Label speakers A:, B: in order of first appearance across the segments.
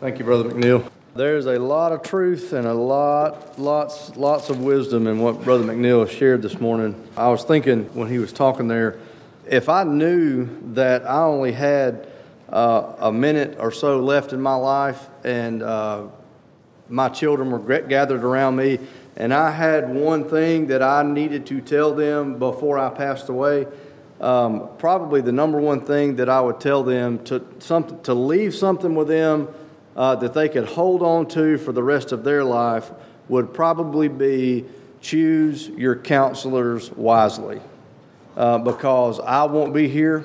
A: Thank you, Brother McNeil. There's a lot of truth and a lot, lots, lots of wisdom in what Brother McNeil shared this morning. I was thinking when he was talking there, if I knew that I only had uh, a minute or so left in my life and uh, my children were gathered around me, and I had one thing that I needed to tell them before I passed away, um, probably the number one thing that I would tell them to, something, to leave something with them uh, that they could hold on to for the rest of their life would probably be choose your counselors wisely. Uh, because I won't be here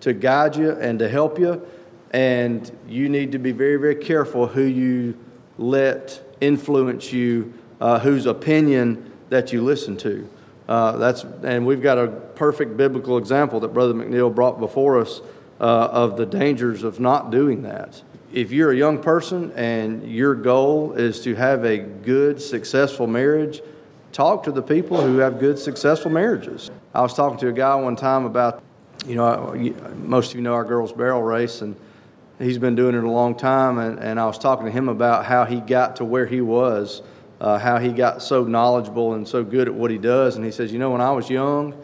A: to guide you and to help you, and you need to be very, very careful who you let influence you, uh, whose opinion that you listen to. Uh, that's, and we've got a perfect biblical example that Brother McNeil brought before us uh, of the dangers of not doing that if you're a young person and your goal is to have a good, successful marriage, talk to the people who have good, successful marriages. I was talking to a guy one time about, you know, most of you know our girls' barrel race, and he's been doing it a long time. And, and I was talking to him about how he got to where he was, uh, how he got so knowledgeable and so good at what he does. And he says, you know, when I was young,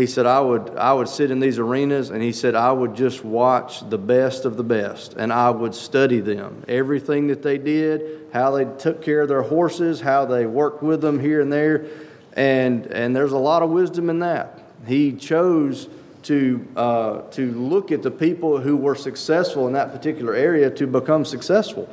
A: he said I would I would sit in these arenas and he said I would just watch the best of the best and I would study them. Everything that they did how they took care of their horses how they worked with them here and there and and there's a lot of wisdom in that. He chose to uh, to look at the people who were successful in that particular area to become successful.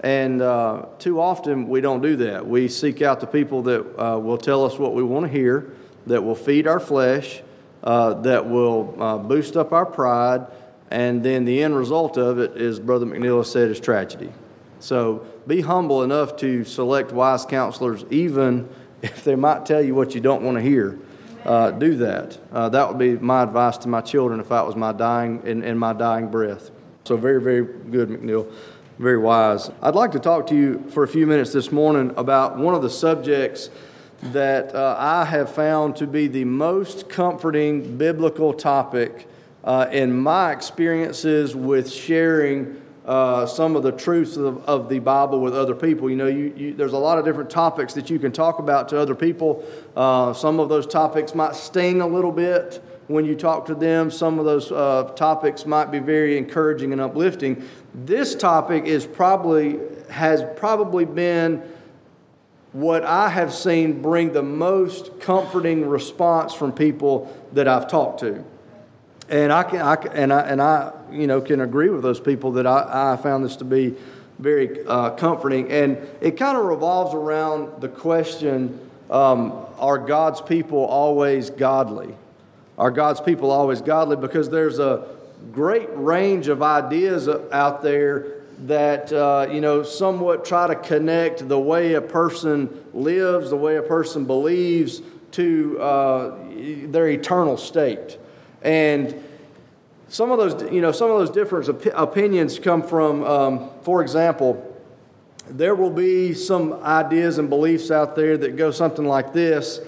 A: And uh, too often we don't do that. We seek out the people that uh, will tell us what we want to hear that will feed our flesh, uh, that will uh, boost up our pride, and then the end result of it is, Brother McNeil said, is tragedy. So be humble enough to select wise counselors, even if they might tell you what you don't want to hear. Uh, do that. Uh, that would be my advice to my children if that was my dying in, in my dying breath. So very, very good, McNeil. Very wise. I'd like to talk to you for a few minutes this morning about one of the subjects that uh, I have found to be the most comforting biblical topic uh, in my experiences with sharing uh, some of the truths of, of, the Bible with other people. You know, you, you, there's a lot of different topics that you can talk about to other people. Uh, some of those topics might sting a little bit when you talk to them. Some of those uh, topics might be very encouraging and uplifting. This topic is probably has probably been what I have seen bring the most comforting response from people that I've talked to. And I can, I, and I, and I, you know, can agree with those people that I, I found this to be very uh, comforting. And it kind of revolves around the question: um, Are God's people always godly? Are God's people always godly? Because there's a great range of ideas out there that uh, you know somewhat try to connect the way a person lives, the way a person believes, to uh, their eternal state, and some of those you know some of those different op- opinions come from, um, for example. There will be some ideas and beliefs out there that go something like this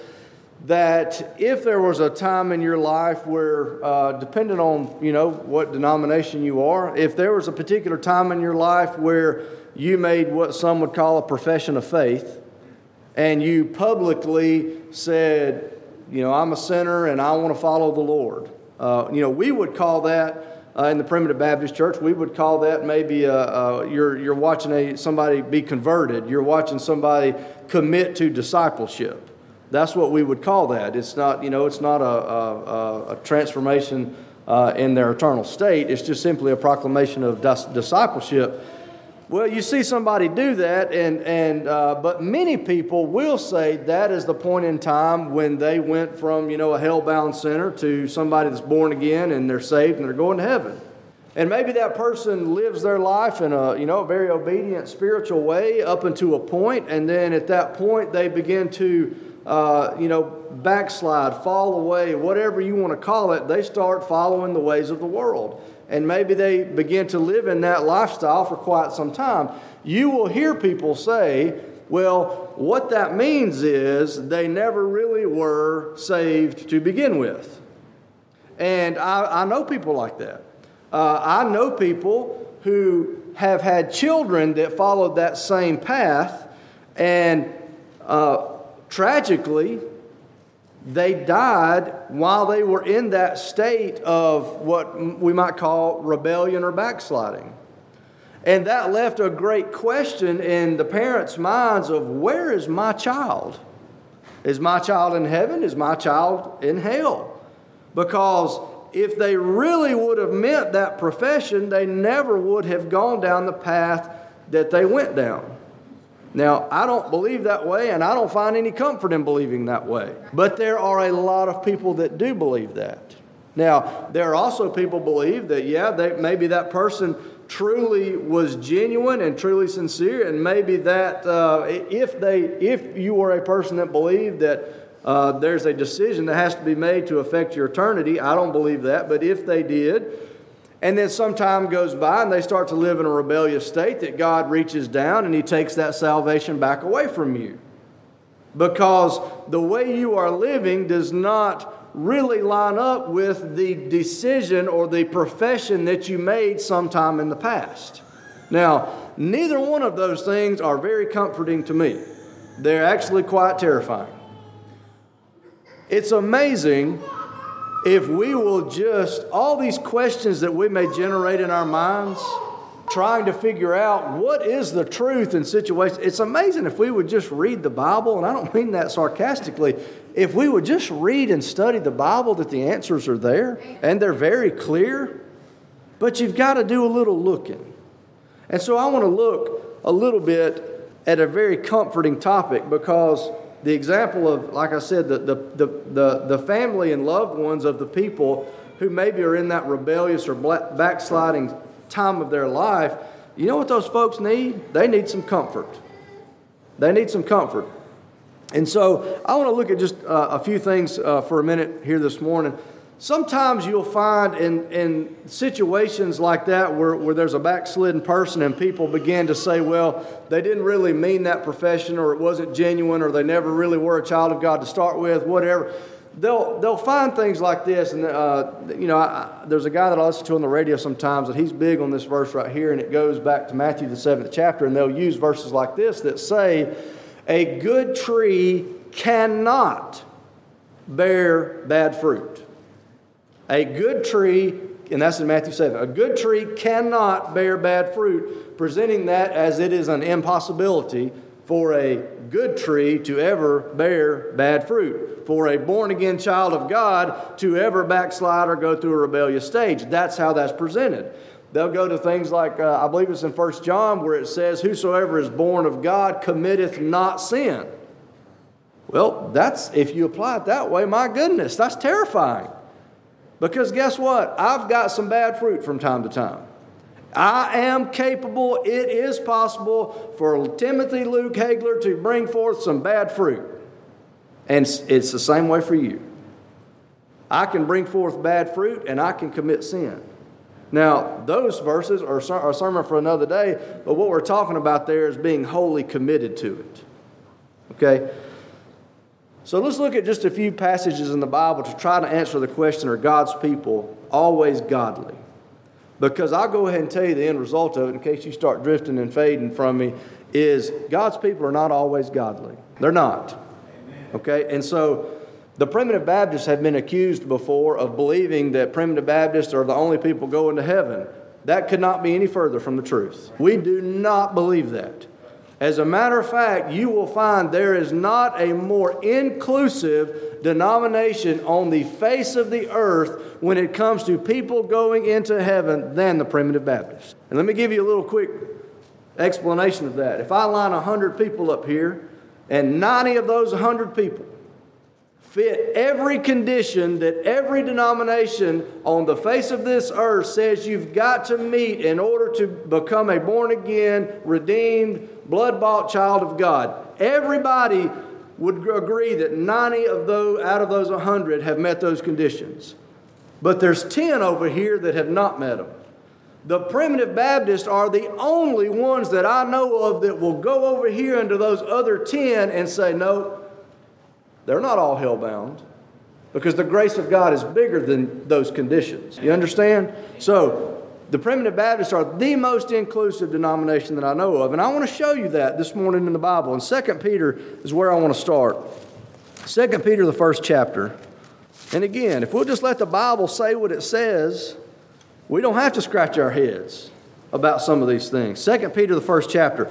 A: that if there was a time in your life where, uh, depending on you know what denomination you are, if there was a particular time in your life where you made what some would call a profession of faith, and you publicly said, you know, I'm a sinner and I want to follow the Lord. Uh, you know, we would call that. Uh, in the primitive Baptist church, we would call that maybe a, a, you're, you're watching a, somebody be converted. You're watching somebody commit to discipleship. That's what we would call that. It's not, you know, it's not a, a, a transformation uh, in their eternal state. It's just simply a proclamation of dis- discipleship. Well, you see somebody do that, and, and uh, but many people will say that is the point in time when they went from you know a hell-bound sinner to somebody that's born again and they're saved and they're going to heaven. And maybe that person lives their life in a you know a very obedient spiritual way up until a point, and then at that point they begin to uh, you know, backslide, fall away, whatever you want to call it, they start following the ways of the world. And maybe they begin to live in that lifestyle for quite some time. You will hear people say, well, what that means is they never really were saved to begin with. And I, I know people like that. Uh, I know people who have had children that followed that same path, and uh, tragically, they died while they were in that state of what we might call rebellion or backsliding. And that left a great question in the parents' minds of where is my child? Is my child in heaven? Is my child in hell? Because if they really would have meant that profession, they never would have gone down the path that they went down. Now, I don't believe that way, and I don't find any comfort in believing that way. But there are a lot of people that do believe that. Now, there are also people believe that, yeah, they, maybe that person truly was genuine and truly sincere, and maybe that uh, if they, if you were a person that believed that uh, there's a decision that has to be made to affect your eternity, I don't believe that, but if they did, and then some time goes by and they start to live in a rebellious state that God reaches down and He takes that salvation back away from you. Because the way you are living does not really line up with the decision or the profession that you made sometime in the past. Now, neither one of those things are very comforting to me. They're actually quite terrifying. It's amazing if we will just, all these questions that we may generate in our minds, trying to figure out what is the truth in situations. It's amazing if we would just read the Bible, and I don't mean that sarcastically. If we would just read and study the Bible, that the answers are there and they're very clear, but you've got to do a little looking. And so I want to look a little bit at a very comforting topic because the example of, like I said, the, the, the, the, family and loved ones of the people who maybe are in that rebellious or backsliding time of their life, you know what those folks need? They need some comfort. They need some comfort. And so I want to look at just uh, a few things uh, for a minute here this morning. Sometimes you'll find in, in situations like that where, where there's a backslidden person and people begin to say, well, they didn't really mean that profession or it wasn't genuine or they never really were a child of God to start with, whatever. They'll, they'll find things like this. And, uh, you know, I, there's a guy that I listen to on the radio sometimes and he's big on this verse right here and it goes back to Matthew, the seventh chapter. And they'll use verses like this that say, a good tree cannot bear bad fruit. A good tree, and that's in Matthew 7, a good tree cannot bear bad fruit, presenting that as it is an impossibility for a good tree to ever bear bad fruit, for a born again child of God to ever backslide or go through a rebellious stage. That's how that's presented. They'll go to things like, uh, I believe it's in 1 John, where it says, Whosoever is born of God committeth not sin. Well, that's, if you apply it that way, my goodness, that's terrifying. Because guess what? I've got some bad fruit from time to time. I am capable, it is possible for Timothy Luke Hagler to bring forth some bad fruit. And it's the same way for you. I can bring forth bad fruit and I can commit sin. Now, those verses are a sermon for another day, but what we're talking about there is being wholly committed to it. Okay? So let's look at just a few passages in the Bible to try to answer the question are God's people always godly? Because I'll go ahead and tell you the end result of it in case you start drifting and fading from me is God's people are not always godly. They're not. Okay? And so the primitive Baptists have been accused before of believing that primitive Baptists are the only people going to heaven. That could not be any further from the truth. We do not believe that. As a matter of fact, you will find there is not a more inclusive denomination on the face of the earth when it comes to people going into heaven than the primitive Baptist. And let me give you a little quick explanation of that. If I line 100 people up here, and 90 of those 100 people fit every condition that every denomination on the face of this earth says you've got to meet in order to become a born again, redeemed, blood bought child of God. Everybody would agree that 90 of those out of those 100 have met those conditions. But there's 10 over here that have not met them. The primitive Baptists are the only ones that I know of that will go over here into those other 10 and say, no, they're not all hellbound because the grace of God is bigger than those conditions. You understand? So, The Primitive Baptists are the most inclusive denomination that I know of, and I want to show you that this morning in the Bible. And 2 Peter is where I want to start. 2 Peter, the first chapter. And again, if we'll just let the Bible say what it says, we don't have to scratch our heads about some of these things. 2 Peter, the first chapter.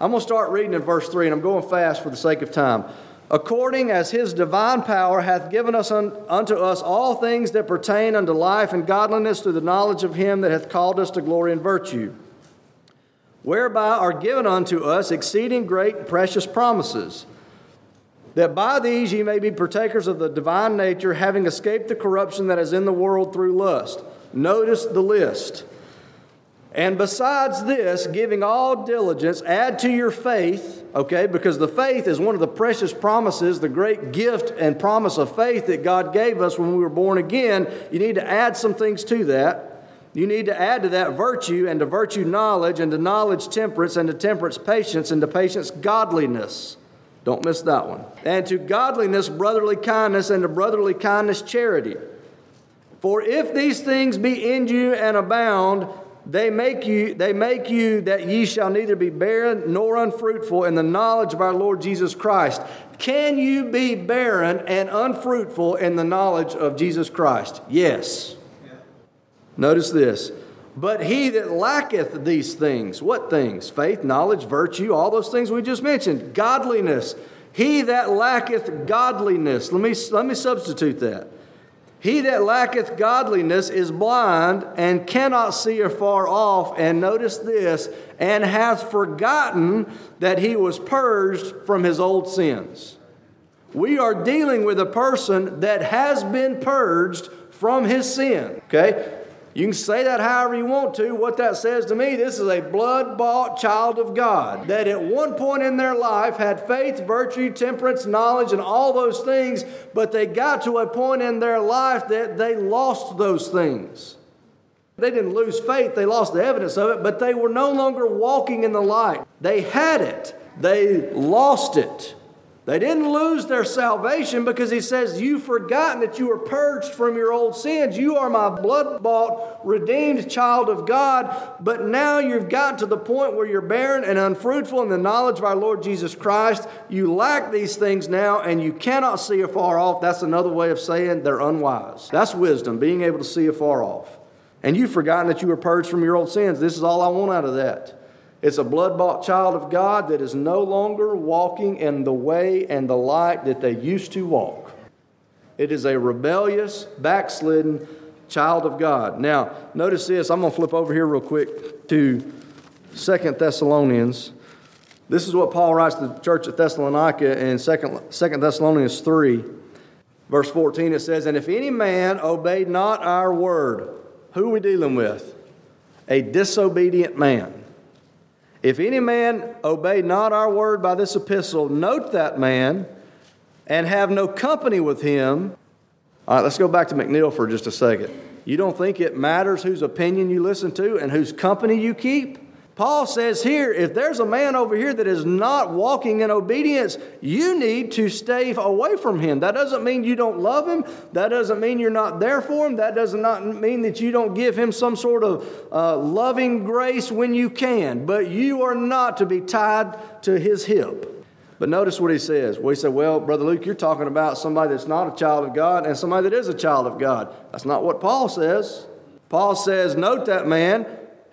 A: I'm going to start reading in verse 3, and I'm going fast for the sake of time. According as his divine power hath given us un, unto us all things that pertain unto life and godliness through the knowledge of him that hath called us to glory and virtue, whereby are given unto us exceeding great and precious promises that by these ye may be partakers of the divine nature, having escaped the corruption that is in the world through lust. Notice the list. And besides this, giving all diligence, add to your faith, okay, because the faith is one of the precious promises, the great gift and promise of faith that God gave us when we were born again. You need to add some things to that. You need to add to that virtue, and to virtue knowledge, and to knowledge temperance, and to temperance patience, and to patience godliness. Don't miss that one. And to godliness, brotherly kindness, and to brotherly kindness, charity. For if these things be in you and abound, they make you they make you that ye shall neither be barren nor unfruitful in the knowledge of our Lord Jesus Christ. Can you be barren and unfruitful in the knowledge of Jesus Christ? Yes. Notice this. But he that lacketh these things, what things? Faith, knowledge, virtue, all those things we just mentioned, godliness. He that lacketh godliness, let me, let me substitute that. He that lacketh godliness is blind and cannot see afar off. And notice this, and hath forgotten that he was purged from his old sins. We are dealing with a person that has been purged from his sin. Okay? You can say that however you want to. What that says to me, this is a blood bought child of God that at one point in their life had faith, virtue, temperance, knowledge, and all those things, but they got to a point in their life that they lost those things. They didn't lose faith, they lost the evidence of it, but they were no longer walking in the light. They had it, they lost it. They didn't lose their salvation because he says, You've forgotten that you were purged from your old sins. You are my blood bought, redeemed child of God. But now you've gotten to the point where you're barren and unfruitful in the knowledge of our Lord Jesus Christ. You lack these things now and you cannot see afar off. That's another way of saying they're unwise. That's wisdom, being able to see afar off. And you've forgotten that you were purged from your old sins. This is all I want out of that. It's a blood bought child of God that is no longer walking in the way and the light that they used to walk. It is a rebellious, backslidden child of God. Now, notice this. I'm going to flip over here real quick to Second Thessalonians. This is what Paul writes to the church at Thessalonica in 2 Thessalonians 3, verse 14. It says, And if any man obey not our word, who are we dealing with? A disobedient man. If any man obey not our word by this epistle, note that man and have no company with him. All right, let's go back to McNeil for just a second. You don't think it matters whose opinion you listen to and whose company you keep? Paul says here if there's a man over here that is not walking in obedience, you need to stay away from him. That doesn't mean you don't love him. That doesn't mean you're not there for him. That does not mean that you don't give him some sort of uh, loving grace when you can. But you are not to be tied to his hip. But notice what he says. He said, Well, Brother Luke, you're talking about somebody that's not a child of God and somebody that is a child of God. That's not what Paul says. Paul says, Note that man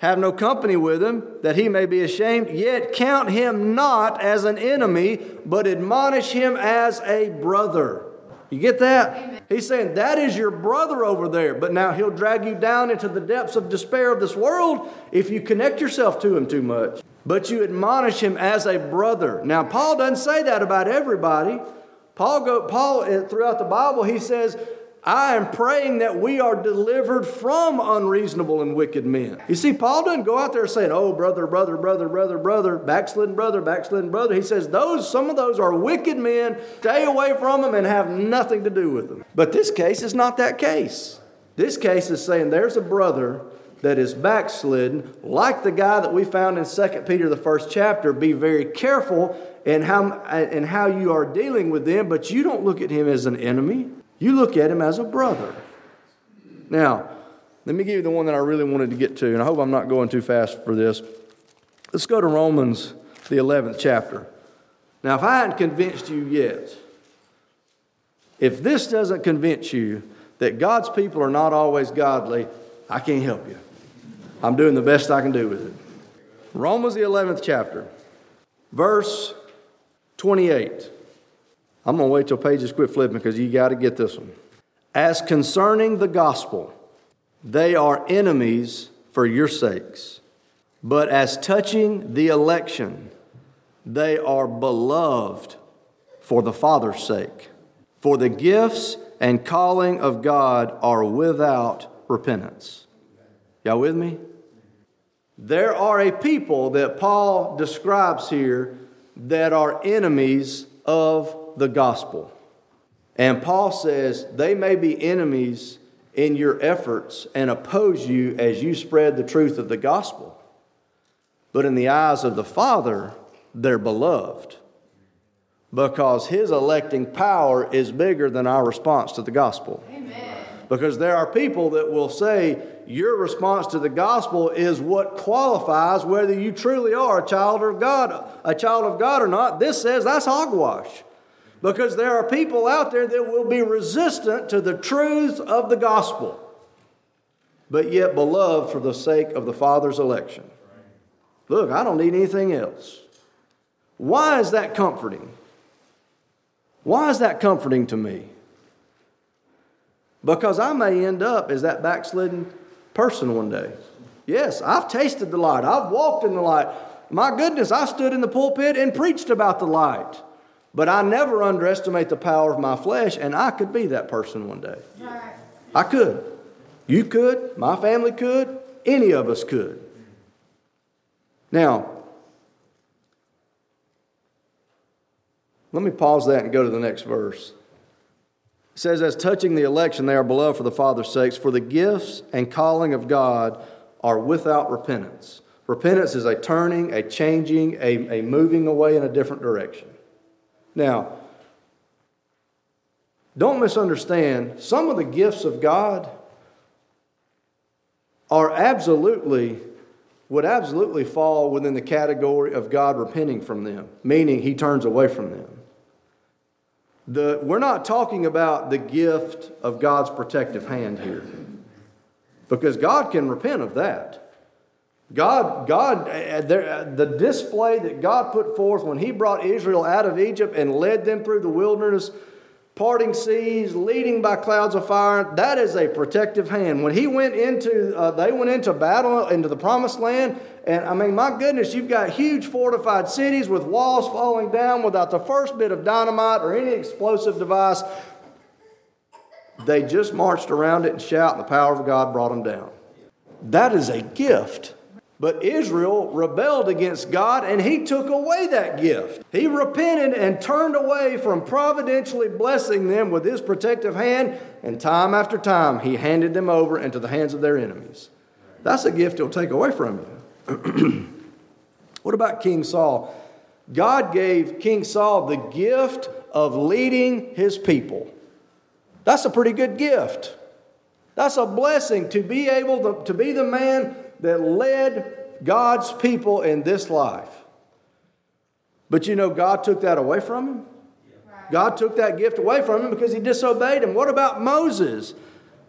A: have no company with him, that he may be ashamed, yet count him not as an enemy, but admonish him as a brother. You get that? Amen. He's saying that is your brother over there, but now he'll drag you down into the depths of despair of this world if you connect yourself to him too much. But you admonish him as a brother. Now, Paul doesn't say that about everybody. Paul, go, Paul eh, throughout the Bible, he says, I am praying that we are delivered from unreasonable and wicked men. You see, Paul doesn't go out there saying, oh, brother, brother, brother, brother, brother, backslidden brother, backslidden brother. He says, those, some of those are wicked men. Stay away from them and have nothing to do with them. But this case is not that case. This case is saying there's a brother that is backslidden, like the guy that we found in 2 Peter, the first chapter. Be very careful in how, in how you are dealing with them, but you don't look at him as an enemy. You look at him as a brother. Now, Let me give you the one that I really wanted to get to, and I hope I'm not going too fast for this. Let's go to Romans, the 11th chapter. Now, if I hadn't convinced you yet, if this doesn't convince you that God's people are not always godly, I can't help you. I'm doing the best I can do with it. Romans, the 11th chapter, verse 28. I'm going to wait till pages quit flipping because you got to get this one. As concerning the gospel, they are enemies for your sakes. But as touching the election, they are beloved for the Father's sake. For the gifts and calling of God are without repentance. Y'all with me? There are a people that Paul describes here that are enemies of the gospel. And Paul says they may be enemies in your efforts and oppose you as you spread the truth of the gospel. But in the eyes of the Father, they're beloved because his electing power is bigger than our response to the gospel. Amen. Because there are people that will say your response to the gospel is what qualifies whether you truly are a child of God, a child of God or not. This says that's hogwash. Because there are people out there that will be resistant to the truths of the gospel, but yet beloved for the sake of the Father's election. Look, I don't need anything else. Why is that comforting? Why is that comforting to me? Because I may end up as that backslidden person one day. Yes, I've tasted the light, I've walked in the light. My goodness, I stood in the pulpit and preached about the light. But I never underestimate the power of my flesh, and I could be that person one day. I could. You could. My family could. Any of us could. Now, let me pause that and go to the next verse. It says, As touching the election, they are beloved for the Father's sakes, for the gifts and calling of God are without repentance. Repentance is a turning, a changing, a, a moving away in a different direction. Now, don't misunderstand, some of the gifts of God are absolutely, would absolutely fall within the category of God repenting from them, meaning he turns away from them. The, we're not talking about the gift of God's protective hand here, because God can repent of that. God, God, uh, the display that God put forth when He brought Israel out of Egypt and led them through the wilderness, parting seas, leading by clouds of fire, that is a protective hand. When He went into, uh, they went into battle into the promised land, and I mean, my goodness, you've got huge fortified cities with walls falling down without the first bit of dynamite or any explosive device. They just marched around it and shout, and the power of God brought them down. That is a gift. But Israel rebelled against God and he took away that gift. He repented and turned away from providentially blessing them with his protective hand, and time after time he handed them over into the hands of their enemies. That's a gift he'll take away from you. what about King Saul? God gave King Saul the gift of leading his people. That's a pretty good gift. That's a blessing to be able to, to be the man that led God's people in this life. But you know, God took that away from him. God took that gift away from him because he disobeyed him. What about Moses?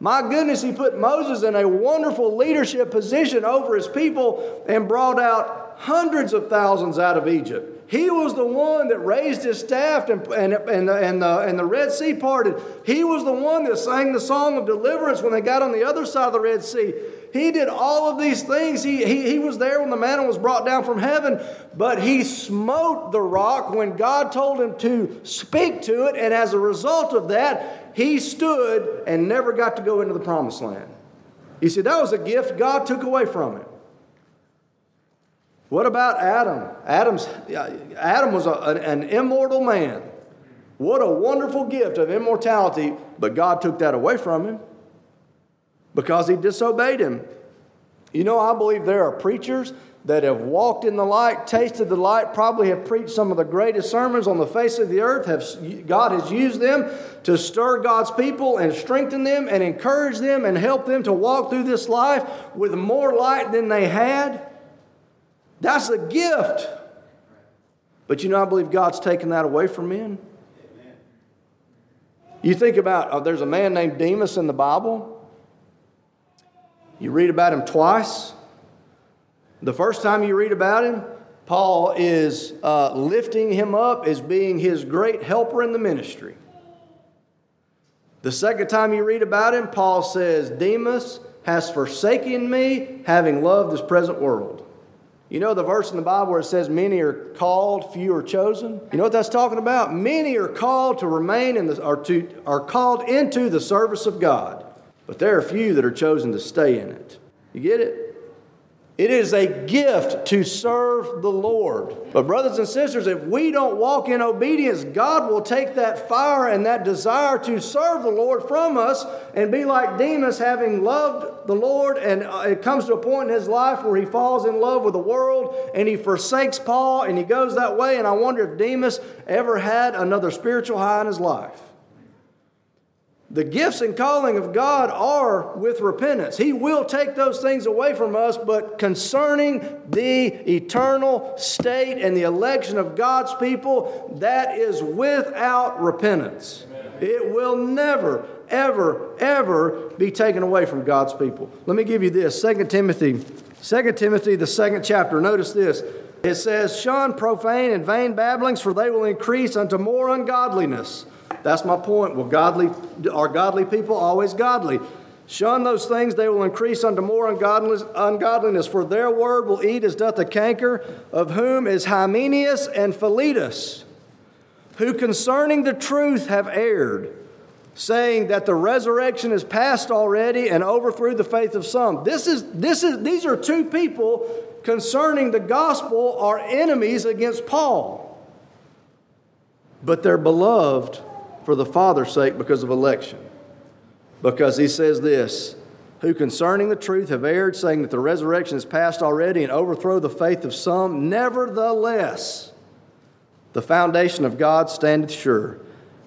A: My goodness, he put Moses in a wonderful leadership position over his people and brought out hundreds of thousands out of Egypt. He was the one that raised his staff and, and, and, the, and, the, and the Red Sea parted. He was the one that sang the song of deliverance when they got on the other side of the Red Sea. He did all of these things. He, he, he was there when the manna was brought down from heaven, but he smote the rock when God told him to speak to it. And as a result of that, he stood and never got to go into the promised land. You see, that was a gift God took away from him. What about Adam? Adam's, Adam was a, an immortal man. What a wonderful gift of immortality, but God took that away from him because he disobeyed him. You know, I believe there are preachers that have walked in the light, tasted the light, probably have preached some of the greatest sermons on the face of the earth. Have, God has used them to stir God's people and strengthen them and encourage them and help them to walk through this life with more light than they had. That's a gift. But you know, I believe God's taken that away from men. You think about, oh, there's a man named Demas in the Bible. You read about him twice. The first time you read about him, Paul is uh, lifting him up as being his great helper in the ministry. The second time you read about him, Paul says, Demas has forsaken me, having loved this present world. You know the verse in the Bible where it says, Many are called, few are chosen? You know what that's talking about? Many are called to remain in the, or to, are called into the service of God, but there are few that are chosen to stay in it. You get it? It is a gift to serve the Lord. But, brothers and sisters, if we don't walk in obedience, God will take that fire and that desire to serve the Lord from us and be like Demas, having loved the Lord. And uh, it comes to a point in his life where he falls in love with the world and he forsakes Paul and he goes that way. And I wonder if Demas ever had another spiritual high in his life. The gifts and calling of God are with repentance. He will take those things away from us, but concerning the eternal state and the election of God's people, that is without repentance. It will never, ever, ever be taken away from God's people. Let me give you this 2 Timothy, 2 Timothy, the second chapter. Notice this. It says, Shun profane and vain babblings, for they will increase unto more ungodliness. That's my point. Well, godly are godly people always godly. Shun those things, they will increase unto more ungodliness, for their word will eat as doth a canker, of whom is Hymenaeus and Philetus, who concerning the truth have erred, saying that the resurrection is past already and overthrew the faith of some. This is, this is, these are two people concerning the gospel are enemies against Paul, but they're beloved for the Father's sake because of election. Because he says this who concerning the truth have erred, saying that the resurrection is past already and overthrow the faith of some. Nevertheless, the foundation of God standeth sure,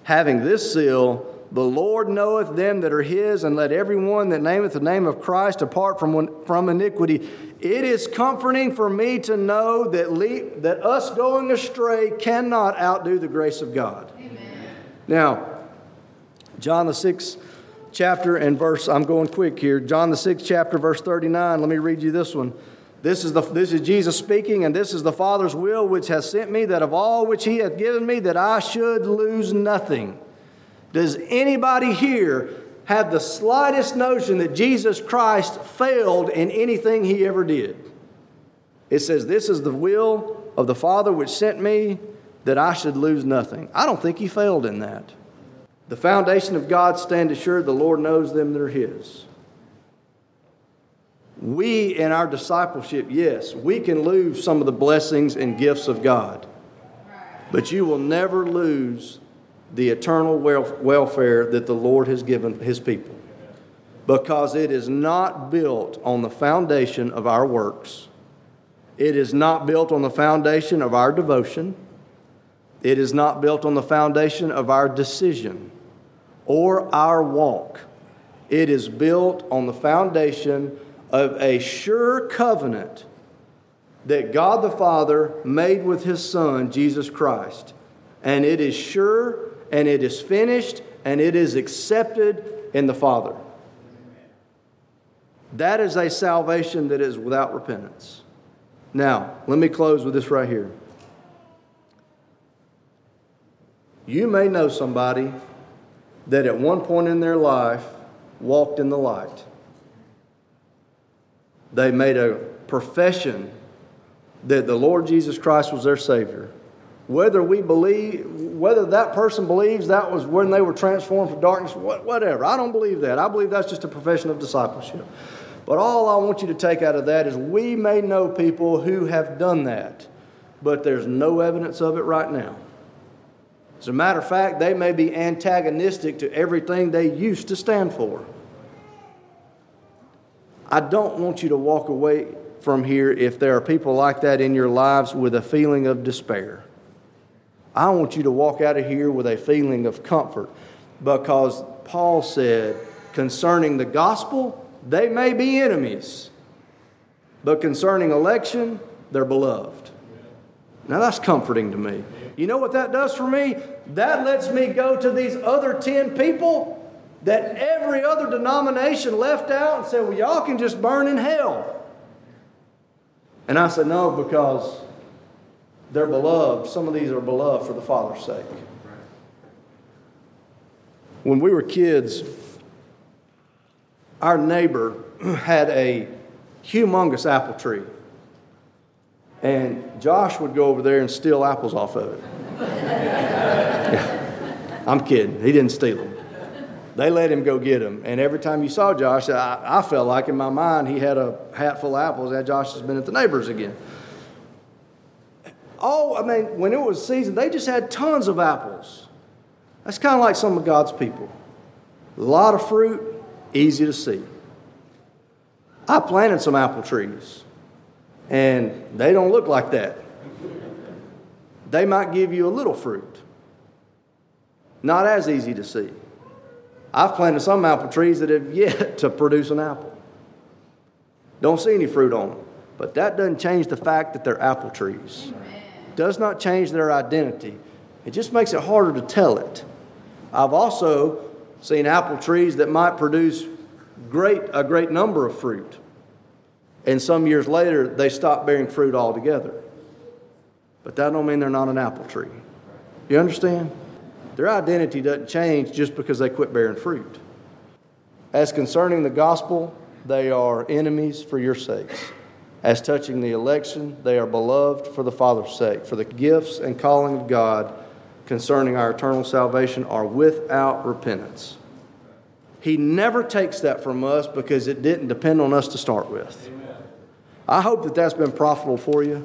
A: having this seal. The Lord knoweth them that are his, and let every one that nameth the name of Christ depart from, from iniquity. It is comforting for me to know that, le- that us going astray cannot outdo the grace of God. Now, John the sixth chapter and verse, I'm going quick here. John the sixth chapter, verse 39. Let me read you this one. This is, the, this is Jesus speaking, and this is the Father's will which has sent me, that of all which He hath given me, that I should lose nothing. Does anybody here have the slightest notion that Jesus Christ failed in anything He ever did? It says, This is the will of the Father which sent me, that I should lose nothing. I don't think he failed in that. The foundation of God stand assured the Lord knows them that are his. We, in our discipleship, yes, we can lose some of the blessings and gifts of God, but you will never lose the eternal welfare that the Lord has given his people because it is not built on the foundation of our works, it is not built on the foundation of our devotion. It is not built on the foundation of our decision or our walk. It is built on the foundation of a sure covenant that God the Father made with His Son, Jesus Christ. And it is sure and it is finished and it is accepted in the Father. That is a salvation that is without repentance. Now, let me close with this right here. You may know somebody that at one point in their life walked in the light. They made a profession that the Lord Jesus Christ was their Savior. Whether we believe, whether that person believes that was when they were transformed from darkness, whatever. I don't believe that. I believe that's just a profession of discipleship. But all I want you to take out of that is we may know people who have done that, but there's no evidence of it right now. As a matter of fact, they may be antagonistic to everything they used to stand for. I don't want you to walk away from here if there are people like that in your lives with a feeling of despair. I want you to walk out of here with a feeling of comfort because Paul said concerning the gospel, they may be enemies, but concerning election, they're beloved. Now that's comforting to me. You know what that does for me? That lets me go to these other 10 people that every other denomination left out and said, well, y'all can just burn in hell. And I said, no, because they're beloved. Some of these are beloved for the Father's sake. When we were kids, our neighbor had a humongous apple tree. And Josh would go over there and steal apples off of it. yeah. I'm kidding. He didn't steal them. They let him go get them. And every time you saw Josh, I, I felt like in my mind he had a hat full of apples. That Josh has been at the neighbors again. Oh, I mean, when it was season, they just had tons of apples. That's kind of like some of God's people. A lot of fruit, easy to see. I planted some apple trees, and they don't look like that. They might give you a little fruit, not as easy to see. I've planted some apple trees that have yet to produce an apple. Don't see any fruit on them. But that doesn't change the fact that they're apple trees. Amen. Does not change their identity. It just makes it harder to tell it. I've also seen apple trees that might produce great, a great number of fruit. And some years later, they stop bearing fruit altogether. But that don't mean they're not an apple tree. You understand? Their identity doesn't change just because they quit bearing fruit. As concerning the gospel, they are enemies for your sakes. As touching the election, they are beloved for the Father's sake. For the gifts and calling of God concerning our eternal salvation are without repentance. He never takes that from us because it didn't depend on us to start with. I hope that that's been profitable for you.